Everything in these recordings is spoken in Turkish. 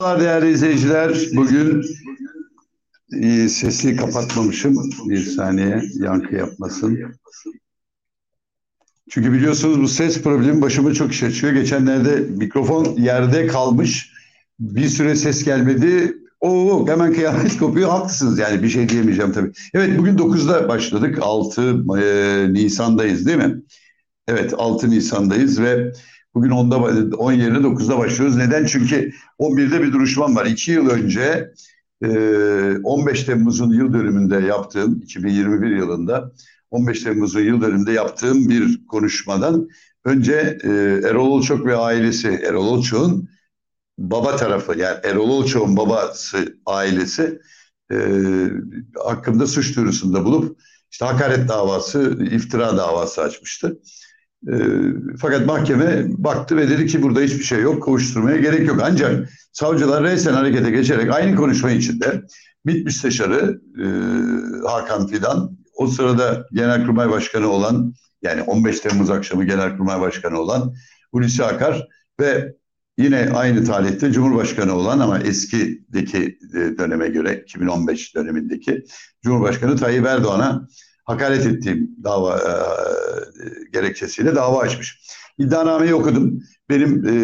Merhabalar değerli izleyiciler. Bugün e, sesi kapatmamışım. Bir saniye yankı yapmasın. Çünkü biliyorsunuz bu ses problemi başıma çok iş açıyor. Geçenlerde mikrofon yerde kalmış. Bir süre ses gelmedi. Oo hemen kıyamet kopuyor. Haklısınız yani bir şey diyemeyeceğim tabii. Evet bugün 9'da başladık. 6 e, Nisan'dayız değil mi? Evet 6 Nisan'dayız ve Bugün 10'da 10 yerine 9'da başlıyoruz. Neden? Çünkü 11'de bir duruşmam var. 2 yıl önce 15 Temmuz'un yıl dönümünde yaptığım 2021 yılında 15 Temmuz'un yıl dönümünde yaptığım bir konuşmadan önce Erol Olçok ve ailesi Erol Olçok'un baba tarafı yani Erol Olçok'un babası ailesi e, hakkında suç duyurusunda bulup işte hakaret davası, iftira davası açmıştı. E, fakat mahkeme baktı ve dedi ki burada hiçbir şey yok, kovuşturmaya gerek yok. Ancak savcılar reysen harekete geçerek aynı konuşma içinde MİT Müsteşarı e, Hakan Fidan, o sırada Genelkurmay Başkanı olan, yani 15 Temmuz akşamı Genelkurmay Başkanı olan Hulusi Akar ve yine aynı tarihte Cumhurbaşkanı olan ama eskideki e, döneme göre 2015 dönemindeki Cumhurbaşkanı Tayyip Erdoğan'a hakaret ettiğim dava e, gerekçesiyle dava açmış. İddianameyi okudum. Benim e,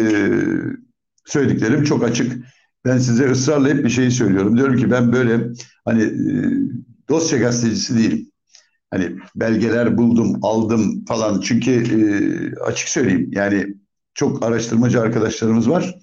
söylediklerim çok açık. Ben size ısrarla hep bir şeyi söylüyorum. Diyorum ki ben böyle hani e, dosya gazetecisi değilim. Hani belgeler buldum, aldım falan. Çünkü e, açık söyleyeyim yani çok araştırmacı arkadaşlarımız var.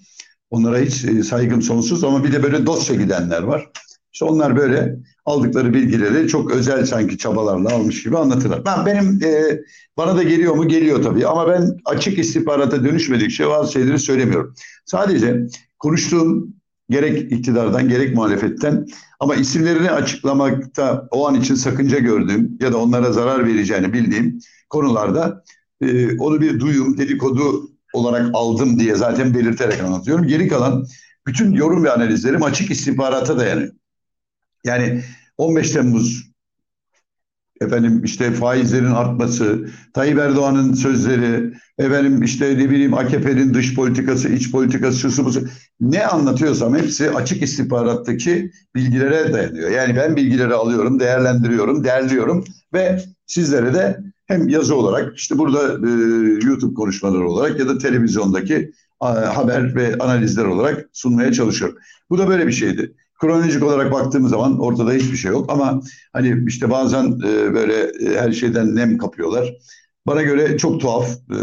Onlara hiç e, saygım sonsuz ama bir de böyle dosya gidenler var. İşte onlar böyle aldıkları bilgileri çok özel sanki çabalarla almış gibi anlatırlar. Ben benim e, bana da geliyor mu? Geliyor tabii ama ben açık istihbarata dönüşmedikçe bazı şeyleri söylemiyorum. Sadece konuştuğum gerek iktidardan gerek muhalefetten ama isimlerini açıklamakta o an için sakınca gördüğüm ya da onlara zarar vereceğini bildiğim konularda e, onu bir duyum, dedikodu olarak aldım diye zaten belirterek anlatıyorum. Geri kalan bütün yorum ve analizlerim açık istihbarata dayanıyor. Yani 15 Temmuz efendim işte faizlerin artması, Tayyip Erdoğan'ın sözleri, efendim işte ne bileyim AKP'nin dış politikası, iç politikası, şusu busu ne anlatıyorsam hepsi açık istihbarattaki bilgilere dayanıyor. Yani ben bilgileri alıyorum, değerlendiriyorum, derliyorum ve sizlere de hem yazı olarak işte burada e, YouTube konuşmaları olarak ya da televizyondaki a, haber ve analizler olarak sunmaya çalışıyorum. Bu da böyle bir şeydi. Kronolojik olarak baktığımız zaman ortada hiçbir şey yok ama hani işte bazen e, böyle e, her şeyden nem kapıyorlar. Bana göre çok tuhaf. E,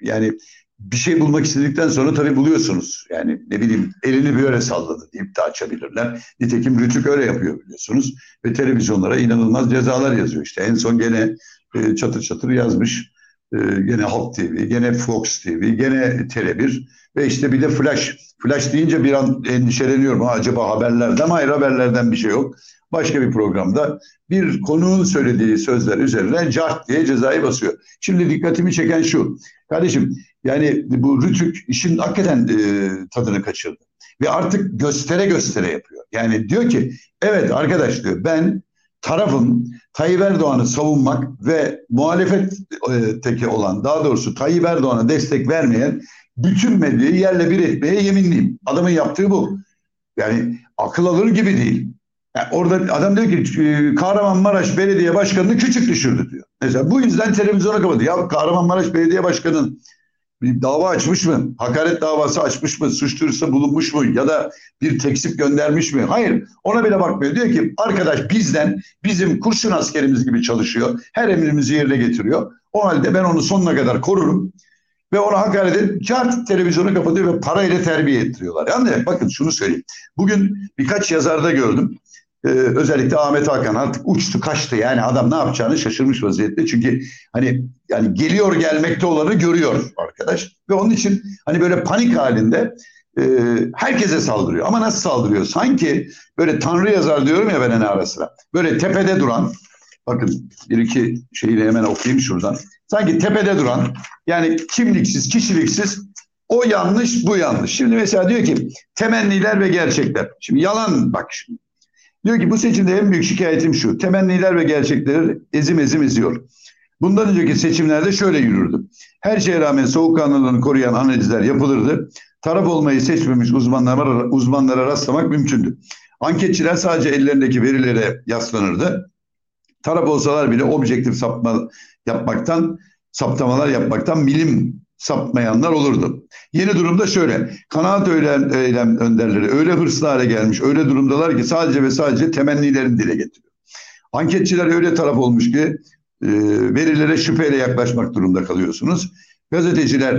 yani bir şey bulmak istedikten sonra tabii buluyorsunuz. Yani ne bileyim elini böyle salladı deyip de açabilirler. Nitekim Rütük öyle yapıyor biliyorsunuz. Ve televizyonlara inanılmaz cezalar yazıyor. İşte en son gene e, çatır çatır yazmış. E, gene Halk TV, gene Fox TV, gene Tele1 ve işte bir de Flash. Flash deyince bir an endişeleniyorum. Ha, acaba haberlerden mi? Hayır haberlerden bir şey yok. Başka bir programda bir konuğun söylediği sözler üzerine cart diye cezayı basıyor. Şimdi dikkatimi çeken şu. Kardeşim yani bu Rütük işin hakikaten e, tadını kaçırdı. Ve artık göstere göstere yapıyor. Yani diyor ki evet arkadaş diyor ben tarafım Tayyip Erdoğan'ı savunmak ve muhalefetteki olan daha doğrusu Tayyip Erdoğan'a destek vermeyen bütün medyayı yerle bir etmeye yeminliyim. Adamın yaptığı bu. Yani akıl alır gibi değil. Yani orada adam diyor ki e, Kahramanmaraş Belediye Başkanı'nı küçük düşürdü diyor. Mesela bu yüzden televizyona kapadı. Ya Kahramanmaraş Belediye Başkanı'nın bir dava açmış mı? Hakaret davası açmış mı? Suç duyurusunda bulunmuş mu? Ya da bir teksip göndermiş mi? Hayır. Ona bile bakmıyor. Diyor ki arkadaş bizden bizim kurşun askerimiz gibi çalışıyor. Her emrimizi yerine getiriyor. O halde ben onu sonuna kadar korurum. Ve ona hakaret edip kağıt televizyonu kapatıyor ve parayla terbiye ettiriyorlar. Yani bakın şunu söyleyeyim. Bugün birkaç yazarda gördüm. Ee, özellikle Ahmet Hakan. Artık uçtu kaçtı. Yani adam ne yapacağını şaşırmış vaziyette. Çünkü hani yani geliyor gelmekte olanı görüyor arkadaş. Ve onun için hani böyle panik halinde e, herkese saldırıyor. Ama nasıl saldırıyor? Sanki böyle tanrı yazar diyorum ya ben en ara sıra. Böyle tepede duran bakın bir iki şeyi hemen okuyayım şuradan. Sanki tepede duran yani kimliksiz kişiliksiz o yanlış bu yanlış. Şimdi mesela diyor ki temenniler ve gerçekler. Şimdi yalan bak şimdi Diyor ki bu seçimde en büyük şikayetim şu. Temenniler ve gerçekleri ezim ezim eziyor. Bundan önceki seçimlerde şöyle yürürdü. Her şeye rağmen soğukkanlılığını koruyan analizler yapılırdı. Taraf olmayı seçmemiş uzmanlara, uzmanlara rastlamak mümkündü. Anketçiler sadece ellerindeki verilere yaslanırdı. Taraf olsalar bile objektif sapma yapmaktan, saptamalar yapmaktan bilim sapmayanlar olurdu. Yeni durumda şöyle. Kanaat eylem, eylem önderleri öyle hırslı hale gelmiş, öyle durumdalar ki sadece ve sadece temennilerini dile getiriyor. Anketçiler öyle taraf olmuş ki e, verilere şüpheyle yaklaşmak durumunda kalıyorsunuz. Gazeteciler,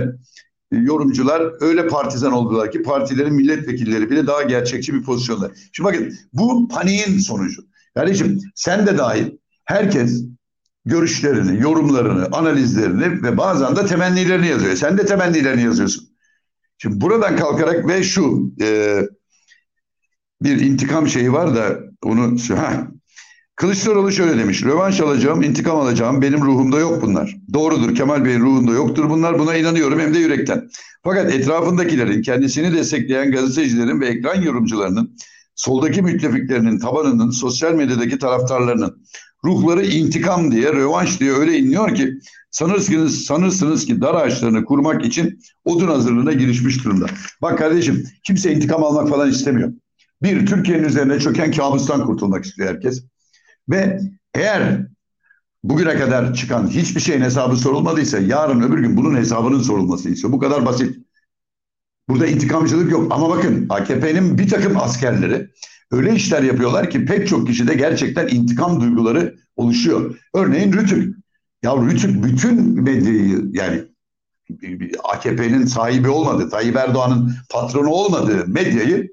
e, yorumcular öyle partizan oldular ki partilerin milletvekilleri bile daha gerçekçi bir pozisyonda. Şimdi bakın bu paniğin sonucu. Kardeşim sen de dahil herkes görüşlerini, yorumlarını, analizlerini ve bazen de temennilerini yazıyor. Sen de temennilerini yazıyorsun. Şimdi buradan kalkarak ve şu e, bir intikam şeyi var da onu ha, Kılıçdaroğlu şöyle demiş. Rövanş alacağım, intikam alacağım. Benim ruhumda yok bunlar. Doğrudur. Kemal Bey'in ruhunda yoktur bunlar. Buna inanıyorum hem de yürekten. Fakat etrafındakilerin, kendisini destekleyen gazetecilerin ve ekran yorumcularının, soldaki müttefiklerinin, tabanının, sosyal medyadaki taraftarlarının ruhları intikam diye, rövanş diye öyle inliyor ki sanırsınız, sanırsınız ki dar ağaçlarını kurmak için odun hazırlığına girişmiş durumda. Bak kardeşim kimse intikam almak falan istemiyor. Bir, Türkiye'nin üzerine çöken kabustan kurtulmak istiyor herkes. Ve eğer bugüne kadar çıkan hiçbir şeyin hesabı sorulmadıysa yarın öbür gün bunun hesabının sorulması istiyor. Bu kadar basit. Burada intikamcılık yok. Ama bakın AKP'nin bir takım askerleri öyle işler yapıyorlar ki pek çok kişide gerçekten intikam duyguları oluşuyor. Örneğin Rütük. Ya Rütük bütün medyayı yani AKP'nin sahibi olmadığı, Tayyip Erdoğan'ın patronu olmadığı medyayı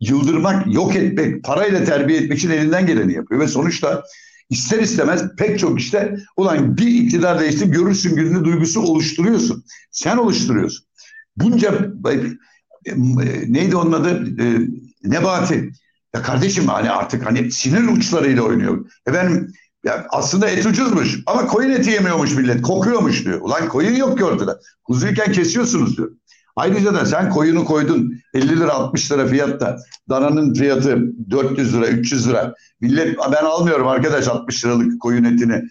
yıldırmak, yok etmek, parayla terbiye etmek için elinden geleni yapıyor. Ve sonuçta ister istemez pek çok işte ulan bir iktidar değişti görürsün gününü duygusu oluşturuyorsun. Sen oluşturuyorsun. Bunca e, neydi onun adı? E, Nebati. Ya kardeşim hani artık hani sinir uçlarıyla oynuyor. Efendim ya aslında et ucuzmuş ama koyun eti yemiyormuş millet. Kokuyormuş diyor. Ulan koyun yok ki ortada. Kuzuyken kesiyorsunuz diyor. Ayrıca da sen koyunu koydun 50 lira 60 lira fiyatta. Dananın fiyatı 400 lira 300 lira. Millet ben almıyorum arkadaş 60 liralık koyun etini.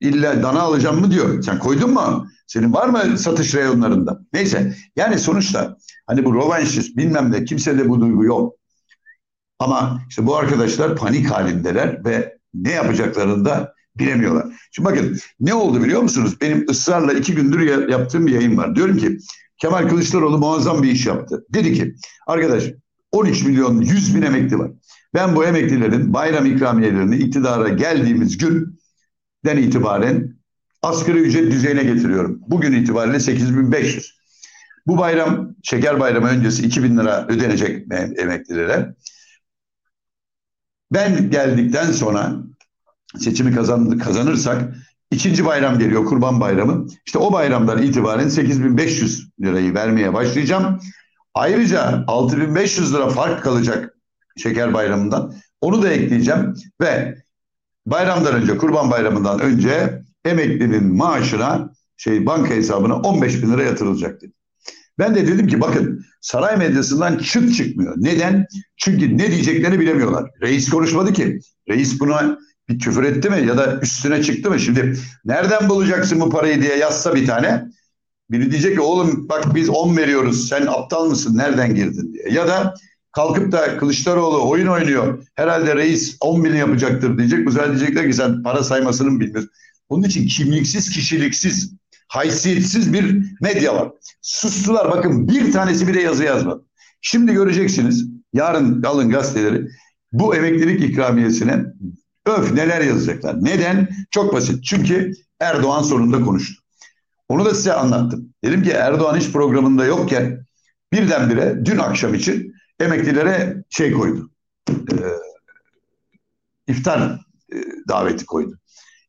İlla dana alacağım mı diyor. Sen koydun mu? Senin var mı satış reyonlarında? Neyse yani sonuçta hani bu rovanşist bilmem ne kimsede bu duygu yok. Ama işte bu arkadaşlar panik halindeler ve ne yapacaklarını da bilemiyorlar. Şimdi bakın ne oldu biliyor musunuz? Benim ısrarla iki gündür yaptığım bir yayın var. Diyorum ki Kemal Kılıçdaroğlu muazzam bir iş yaptı. Dedi ki arkadaş 13 milyon 100 bin emekli var. Ben bu emeklilerin bayram ikramiyelerini iktidara geldiğimiz günden itibaren asgari ücret düzeyine getiriyorum. Bugün itibariyle 8500. Bu bayram şeker bayramı öncesi 2000 lira ödenecek emeklilere. Ben geldikten sonra seçimi kazan, kazanırsak İkinci bayram geliyor Kurban Bayramı. İşte o bayramdan itibaren 8500 lirayı vermeye başlayacağım. Ayrıca 6500 lira fark kalacak şeker bayramından. Onu da ekleyeceğim ve bayramdan önce Kurban Bayramı'ndan önce emeklinin maaşına şey banka hesabına 15 bin lira yatırılacak dedi. Ben de dedim ki bakın saray medyasından çıt çıkmıyor. Neden? Çünkü ne diyeceklerini bilemiyorlar. Reis konuşmadı ki. Reis buna bir küfür etti mi ya da üstüne çıktı mı? Şimdi nereden bulacaksın bu parayı diye yazsa bir tane. Biri diyecek ki oğlum bak biz 10 veriyoruz sen aptal mısın nereden girdin diye. Ya da kalkıp da Kılıçdaroğlu oyun oynuyor herhalde reis 10 bin yapacaktır diyecek. Bu sefer diyecekler ki sen para saymasını mı bilmiyorsun. Onun için kimliksiz, kişiliksiz, haysiyetsiz bir medya var. Sustular bakın bir tanesi bile yazı yazmadı. Şimdi göreceksiniz yarın alın gazeteleri bu emeklilik ikramiyesine Öf neler yazacaklar. Neden? Çok basit. Çünkü Erdoğan sonunda konuştu. Onu da size anlattım. Dedim ki Erdoğan hiç programında yokken birdenbire dün akşam için emeklilere şey koydu. E, iftar e, daveti koydu.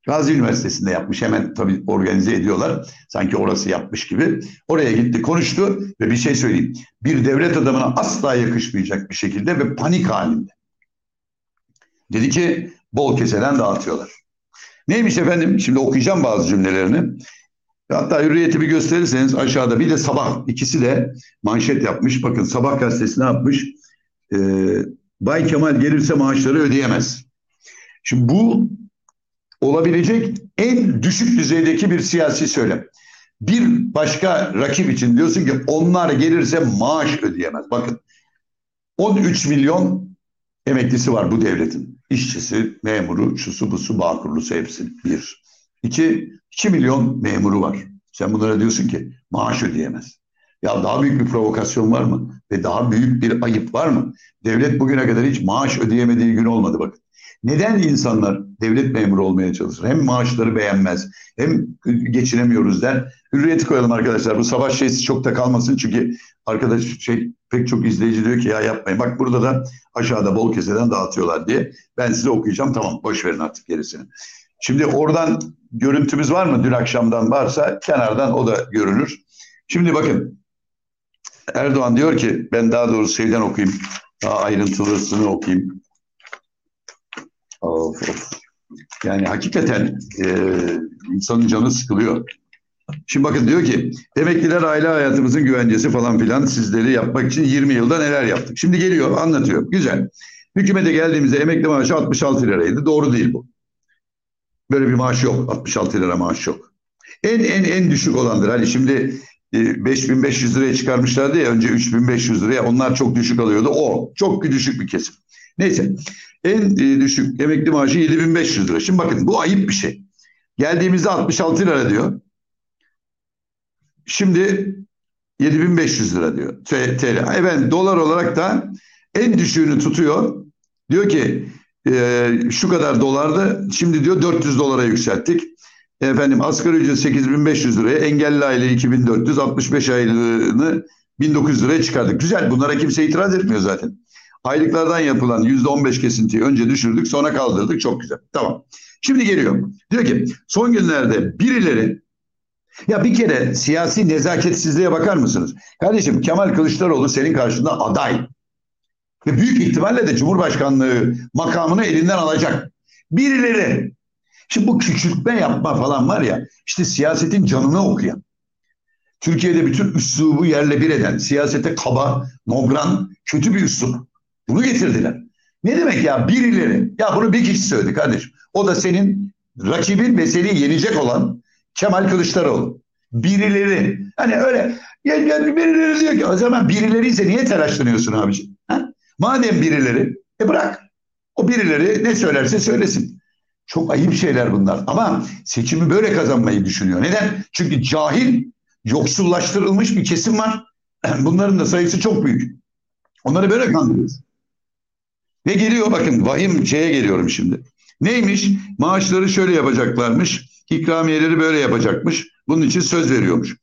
Gazi Üniversitesi'nde yapmış. Hemen tabii organize ediyorlar. Sanki orası yapmış gibi. Oraya gitti konuştu ve bir şey söyleyeyim. Bir devlet adamına asla yakışmayacak bir şekilde ve panik halinde. Dedi ki bol keseden dağıtıyorlar. Neymiş efendim? Şimdi okuyacağım bazı cümlelerini. Hatta hürriyeti bir gösterirseniz aşağıda bir de sabah ikisi de manşet yapmış. Bakın sabah gazetesi ne yapmış? Ee, Bay Kemal gelirse maaşları ödeyemez. Şimdi bu olabilecek en düşük düzeydeki bir siyasi söylem. Bir başka rakip için diyorsun ki onlar gelirse maaş ödeyemez. Bakın 13 milyon emeklisi var bu devletin. İşçisi, memuru, şusu busu, bağkurlusu hepsi bir. İki, iki milyon memuru var. Sen bunlara diyorsun ki maaş ödeyemez. Ya daha büyük bir provokasyon var mı? Ve daha büyük bir ayıp var mı? Devlet bugüne kadar hiç maaş ödeyemediği gün olmadı bakın. Neden insanlar devlet memuru olmaya çalışır? Hem maaşları beğenmez, hem geçinemiyoruz der. Hürriyeti koyalım arkadaşlar. Bu savaş şeysi çok da kalmasın çünkü arkadaş şey pek çok izleyici diyor ki ya yapmayın. Bak burada da aşağıda bol keseden dağıtıyorlar diye. Ben size okuyacağım. Tamam boş verin artık gerisini. Şimdi oradan görüntümüz var mı? Dün akşamdan varsa kenardan o da görünür. Şimdi bakın Erdoğan diyor ki ben daha doğrusu şeyden okuyayım. Daha ayrıntılısını okuyayım. Of, of. Yani hakikaten e, insanın canı sıkılıyor. Şimdi bakın diyor ki emekliler aile hayatımızın güvencesi falan filan sizleri yapmak için 20 yılda neler yaptık. Şimdi geliyor anlatıyor. Güzel. Hükümete geldiğimizde emekli maaşı 66 liraydı. Doğru değil bu. Böyle bir maaş yok. 66 lira maaş yok. En en en düşük olandır. Hani şimdi 5500 e, liraya çıkarmışlardı ya önce 3500 liraya onlar çok düşük alıyordu. O çok düşük bir kesim. Neyse en e, düşük emekli maaşı 7500 lira. Şimdi bakın bu ayıp bir şey. Geldiğimizde 66 lira diyor. Şimdi 7500 lira diyor TL. Evet dolar olarak da en düşüğünü tutuyor. Diyor ki e, şu kadar dolardı şimdi diyor 400 dolara yükselttik. Efendim asgari ücret 8500 liraya engelli aile 2400 65 aylığını 1900 liraya çıkardık. Güzel bunlara kimse itiraz etmiyor zaten. Aylıklardan yapılan %15 kesintiyi önce düşürdük sonra kaldırdık çok güzel. Tamam. Şimdi geliyor. Diyor ki son günlerde birileri ya bir kere siyasi nezaketsizliğe bakar mısınız? Kardeşim Kemal Kılıçdaroğlu senin karşında aday. Ve büyük ihtimalle de Cumhurbaşkanlığı makamını elinden alacak. Birileri. Şimdi bu küçültme yapma falan var ya işte siyasetin canını okuyan. Türkiye'de bütün üslubu yerle bir eden, siyasete kaba, nobran, kötü bir üslup. Bunu getirdiler. Ne demek ya birileri? Ya bunu bir kişi söyledi kardeşim. O da senin rakibin ve seni yenecek olan Kemal Kılıçdaroğlu. Birileri. Hani öyle ya, ya birileri diyor ki o zaman birileri ise niye telaşlanıyorsun abiciğim? Ha? Madem birileri e bırak. O birileri ne söylerse söylesin. Çok ayıp şeyler bunlar. Ama seçimi böyle kazanmayı düşünüyor. Neden? Çünkü cahil, yoksullaştırılmış bir kesim var. Bunların da sayısı çok büyük. Onları böyle kandırıyoruz. Ve geliyor bakın vahim şeye geliyorum şimdi. Neymiş? Maaşları şöyle yapacaklarmış. İkramiyeleri böyle yapacakmış. Bunun için söz veriyormuş.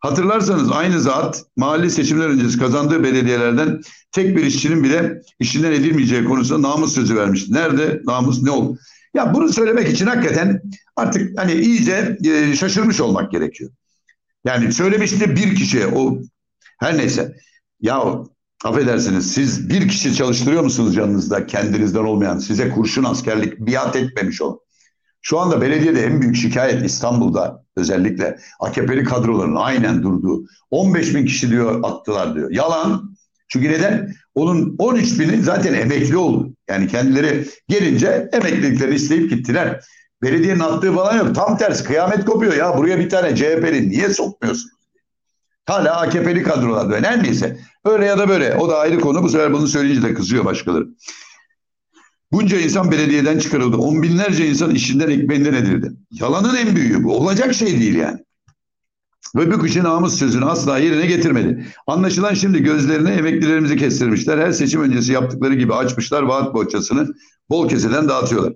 Hatırlarsanız aynı zat mahalli seçimler öncesi kazandığı belediyelerden tek bir işçinin bile işinden edilmeyeceği konusunda namus sözü vermişti. Nerede namus ne oldu? Ya bunu söylemek için hakikaten artık hani iyice e, şaşırmış olmak gerekiyor. Yani söylemişti bir kişiye o her neyse. Ya affedersiniz siz bir kişi çalıştırıyor musunuz yanınızda kendinizden olmayan size kurşun askerlik biat etmemiş o. Şu anda belediyede en büyük şikayet İstanbul'da özellikle AKP'li kadroların aynen durduğu 15 bin kişi diyor attılar diyor. Yalan. Çünkü neden? Onun 13 bini zaten emekli oldu. Yani kendileri gelince emeklilikleri isteyip gittiler. Belediyenin attığı falan yok. Tam tersi kıyamet kopuyor ya. Buraya bir tane CHP'li niye sokmuyorsun? Hala AKP'li kadrolar böyle. Her neyse. Öyle ya da böyle. O da ayrı konu. Bu sefer bunu söyleyince de kızıyor başkaları. Bunca insan belediyeden çıkarıldı. On binlerce insan işinden ekmeğinden edildi. Yalanın en büyüğü bu. Olacak şey değil yani. Ve bu kişi namus sözünü asla yerine getirmedi. Anlaşılan şimdi gözlerine emeklilerimizi kestirmişler. Her seçim öncesi yaptıkları gibi açmışlar vaat bohçasını bol keseden dağıtıyorlar.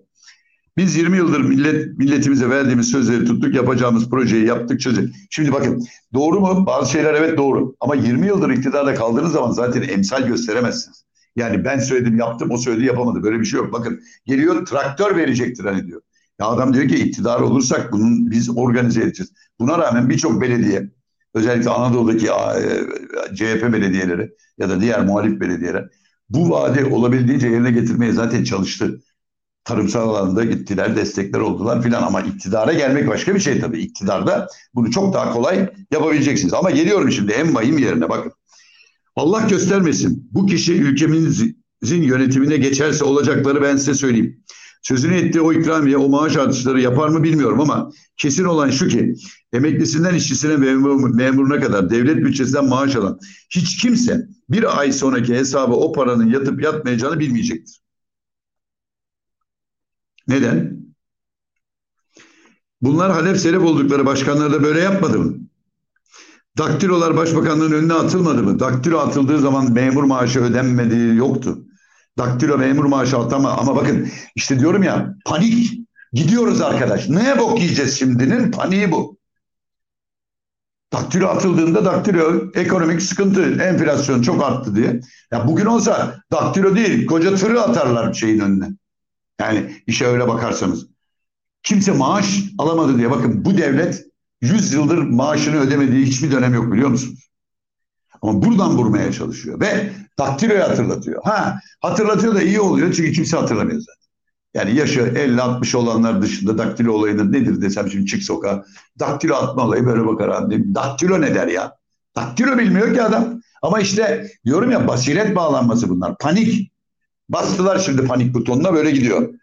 Biz 20 yıldır millet milletimize verdiğimiz sözleri tuttuk, yapacağımız projeyi yaptık, çözdük. Şimdi bakın doğru mu? Bazı şeyler evet doğru. Ama 20 yıldır iktidarda kaldığınız zaman zaten emsal gösteremezsiniz. Yani ben söyledim yaptım o söyledi yapamadı. Böyle bir şey yok. Bakın geliyor traktör verecektir hani diyor. Ya adam diyor ki iktidar olursak bunun biz organize edeceğiz. Buna rağmen birçok belediye özellikle Anadolu'daki e, CHP belediyeleri ya da diğer muhalif belediyeler bu vaadi olabildiğince yerine getirmeye zaten çalıştı. Tarımsal alanda gittiler, destekler oldular filan ama iktidara gelmek başka bir şey tabii. İktidarda bunu çok daha kolay yapabileceksiniz. Ama geliyorum şimdi en vahim yerine bakın. Allah göstermesin bu kişi ülkemizin yönetimine geçerse olacakları ben size söyleyeyim. Sözünü ettiği o ikramiye, o maaş artışları yapar mı bilmiyorum ama kesin olan şu ki emeklisinden işçisine memur, memuruna kadar devlet bütçesinden maaş alan hiç kimse bir ay sonraki hesaba o paranın yatıp yatmayacağını bilmeyecektir. Neden? Bunlar Halep Selef oldukları başkanlar da böyle yapmadı mı? Daktilolar başbakanlığın önüne atılmadı mı? Daktilo atıldığı zaman memur maaşı ödenmediği yoktu. Daktilo memur maaşı atama ama bakın işte diyorum ya panik gidiyoruz arkadaş. Neye bok yiyeceğiz şimdinin paniği bu. Daktilo atıldığında daktilo ekonomik sıkıntı, enflasyon çok arttı diye. Ya bugün olsa daktilo değil, koca tırı atarlar şeyin önüne. Yani işe öyle bakarsanız. Kimse maaş alamadı diye. Bakın bu devlet 100 yıldır maaşını ödemediği hiçbir dönem yok biliyor musunuz? Ama buradan vurmaya çalışıyor ve daktiloyu hatırlatıyor. Ha hatırlatıyor da iyi oluyor çünkü kimse hatırlamıyor zaten. Yani yaşı 50-60 olanlar dışında daktilo olayının nedir desem şimdi çık sokağa. Daktilo atma olayı böyle bakar abi. Daktilo ne der ya? Daktilo bilmiyor ki adam. Ama işte diyorum ya basiret bağlanması bunlar. Panik. Bastılar şimdi panik butonuna böyle gidiyor.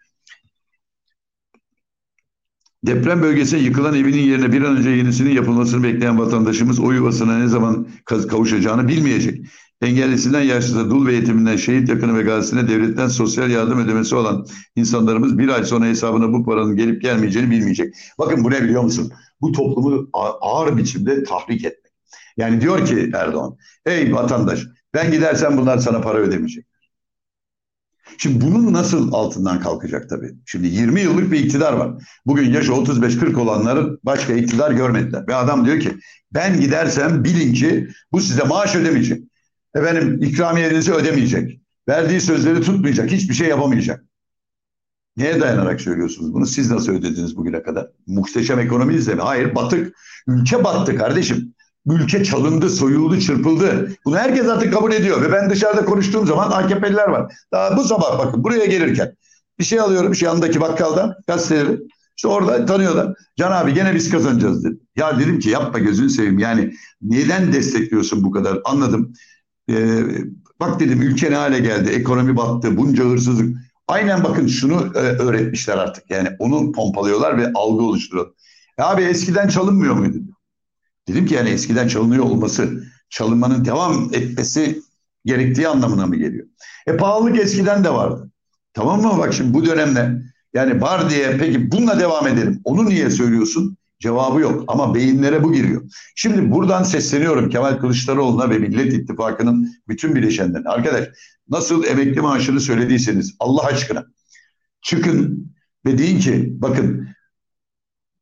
Deprem bölgesinde yıkılan evinin yerine bir an önce yenisinin yapılmasını bekleyen vatandaşımız o yuvasına ne zaman kavuşacağını bilmeyecek. Engellisinden yaşlıda, dul ve yetiminden şehit yakını ve gazisine devletten sosyal yardım ödemesi olan insanlarımız bir ay sonra hesabına bu paranın gelip gelmeyeceğini bilmeyecek. Bakın bu ne biliyor musun? Bu toplumu ağır biçimde tahrik etmek. Yani diyor ki Erdoğan, ey vatandaş ben gidersem bunlar sana para ödemeyecek. Şimdi bunun nasıl altından kalkacak tabii. Şimdi 20 yıllık bir iktidar var. Bugün yaşı 35-40 olanların başka iktidar görmediler. Ve adam diyor ki ben gidersem bilin ki bu size maaş ödemeyecek. Efendim ikramiyenizi ödemeyecek. Verdiği sözleri tutmayacak. Hiçbir şey yapamayacak. Neye dayanarak söylüyorsunuz bunu? Siz nasıl ödediniz bugüne kadar? Muhteşem ekonomi izlemi. Hayır batık. Ülke battı kardeşim. Ülke çalındı, soyuldu, çırpıldı. Bunu herkes artık kabul ediyor. Ve ben dışarıda konuştuğum zaman AKP'liler var. Daha bu sabah bakın buraya gelirken bir şey alıyorum şu yanındaki bakkaldan gazeteleri. İşte orada tanıyorlar. Can abi gene biz kazanacağız dedi. Ya dedim ki yapma gözünü seveyim. Yani neden destekliyorsun bu kadar? Anladım. Ee, bak dedim ülke ne hale geldi. Ekonomi battı. Bunca hırsızlık. Aynen bakın şunu e, öğretmişler artık. Yani onu pompalıyorlar ve algı oluşturuyorlar. Ya abi eskiden çalınmıyor muydu? Dedim ki yani eskiden çalınıyor olması, çalınmanın devam etmesi gerektiği anlamına mı geliyor? E pahalılık eskiden de vardı. Tamam mı? Bak şimdi bu dönemde yani var diye peki bununla devam edelim. Onu niye söylüyorsun? Cevabı yok ama beyinlere bu giriyor. Şimdi buradan sesleniyorum Kemal Kılıçdaroğlu'na ve Millet İttifakı'nın bütün bileşenlerine. Arkadaş nasıl emekli maaşını söylediyseniz Allah aşkına çıkın ve deyin ki bakın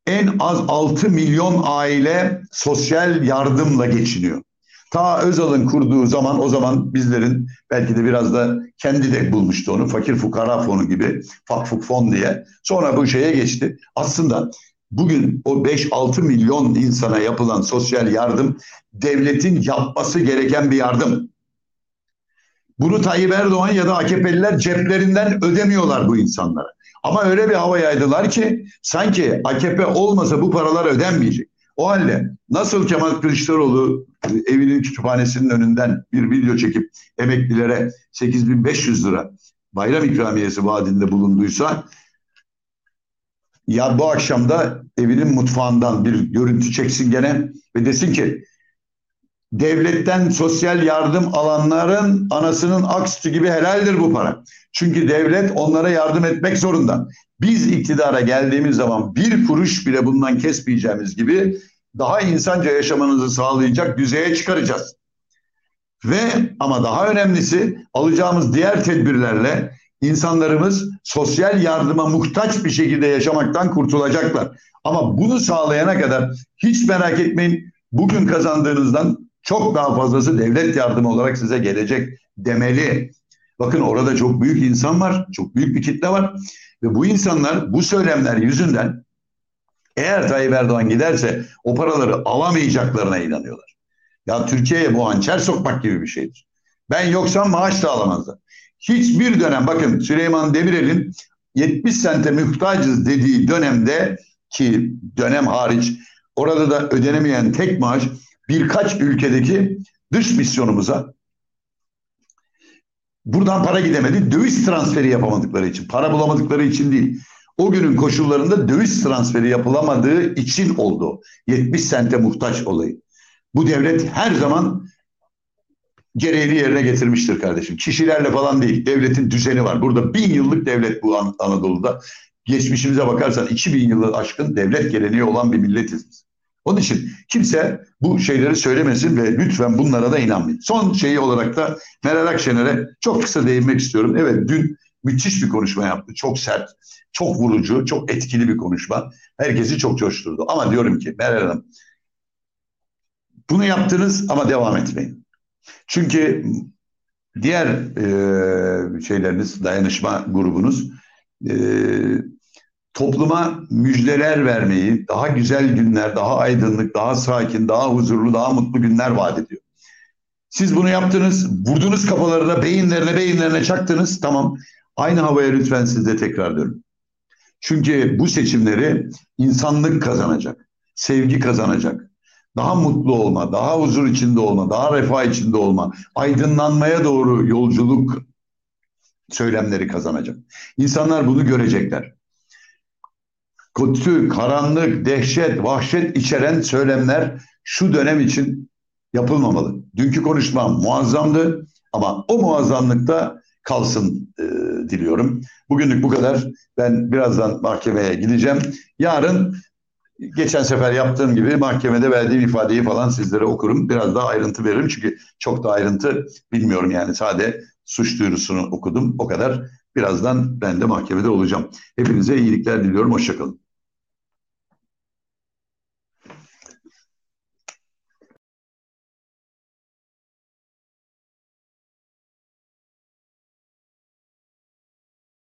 en az 6 milyon aile sosyal yardımla geçiniyor. Ta Özal'ın kurduğu zaman o zaman bizlerin belki de biraz da kendi de bulmuştu onu fakir fukara fonu gibi fakfuk fon diye. Sonra bu şeye geçti. Aslında bugün o 5-6 milyon insana yapılan sosyal yardım devletin yapması gereken bir yardım. Bunu Tayyip Erdoğan ya da AKP'liler ceplerinden ödemiyorlar bu insanlara. Ama öyle bir hava yaydılar ki sanki AKP olmasa bu paralar ödenmeyecek. O halde nasıl Kemal Kılıçdaroğlu e, evinin kütüphanesinin önünden bir video çekip emeklilere 8500 lira bayram ikramiyesi vaadinde bulunduysa ya bu akşam da evinin mutfağından bir görüntü çeksin gene ve desin ki devletten sosyal yardım alanların anasının ak sütü gibi helaldir bu para. Çünkü devlet onlara yardım etmek zorunda. Biz iktidara geldiğimiz zaman bir kuruş bile bundan kesmeyeceğimiz gibi daha insanca yaşamanızı sağlayacak düzeye çıkaracağız. Ve ama daha önemlisi alacağımız diğer tedbirlerle insanlarımız sosyal yardıma muhtaç bir şekilde yaşamaktan kurtulacaklar. Ama bunu sağlayana kadar hiç merak etmeyin bugün kazandığınızdan çok daha fazlası devlet yardımı olarak size gelecek demeli. Bakın orada çok büyük insan var, çok büyük bir kitle var ve bu insanlar bu söylemler yüzünden eğer Tayyip Erdoğan giderse o paraları alamayacaklarına inanıyorlar. Ya Türkiye'ye bu hançer sokmak gibi bir şeydir. Ben yoksam maaş da alamazlar. Hiçbir dönem bakın Süleyman Demirel'in 70 sente muhtacız dediği dönemde ki dönem hariç orada da ödenemeyen tek maaş birkaç ülkedeki dış misyonumuza buradan para gidemedi. Döviz transferi yapamadıkları için, para bulamadıkları için değil. O günün koşullarında döviz transferi yapılamadığı için oldu. 70 sente muhtaç olayı. Bu devlet her zaman gereğini yerine getirmiştir kardeşim. Kişilerle falan değil. Devletin düzeni var. Burada bin yıllık devlet bu An- Anadolu'da. Geçmişimize bakarsan 2000 yılı aşkın devlet geleneği olan bir milletiz biz. Onun için kimse bu şeyleri söylemesin ve lütfen bunlara da inanmayın. Son şeyi olarak da Meral Akşener'e çok kısa değinmek istiyorum. Evet dün müthiş bir konuşma yaptı. Çok sert, çok vurucu, çok etkili bir konuşma. Herkesi çok coşturdu. Ama diyorum ki Meral Hanım bunu yaptınız ama devam etmeyin. Çünkü diğer e, şeyleriniz, dayanışma grubunuz e, topluma müjdeler vermeyi, daha güzel günler, daha aydınlık, daha sakin, daha huzurlu, daha mutlu günler vaat ediyor. Siz bunu yaptınız, vurdunuz kafalarına, beyinlerine, beyinlerine çaktınız. Tamam. Aynı havaya lütfen siz de tekrar dönün. Çünkü bu seçimleri insanlık kazanacak, sevgi kazanacak. Daha mutlu olma, daha huzur içinde olma, daha refah içinde olma, aydınlanmaya doğru yolculuk söylemleri kazanacak. İnsanlar bunu görecekler kötü, karanlık, dehşet, vahşet içeren söylemler şu dönem için yapılmamalı. Dünkü konuşma muazzamdı ama o muazzamlıkta kalsın e, diliyorum. Bugünlük bu kadar. Ben birazdan mahkemeye gideceğim. Yarın geçen sefer yaptığım gibi mahkemede verdiğim ifadeyi falan sizlere okurum. Biraz daha ayrıntı veririm çünkü çok da ayrıntı bilmiyorum yani sade suç duyurusunu okudum o kadar. Birazdan ben de mahkemede olacağım. Hepinize iyilikler diliyorum. Hoşçakalın.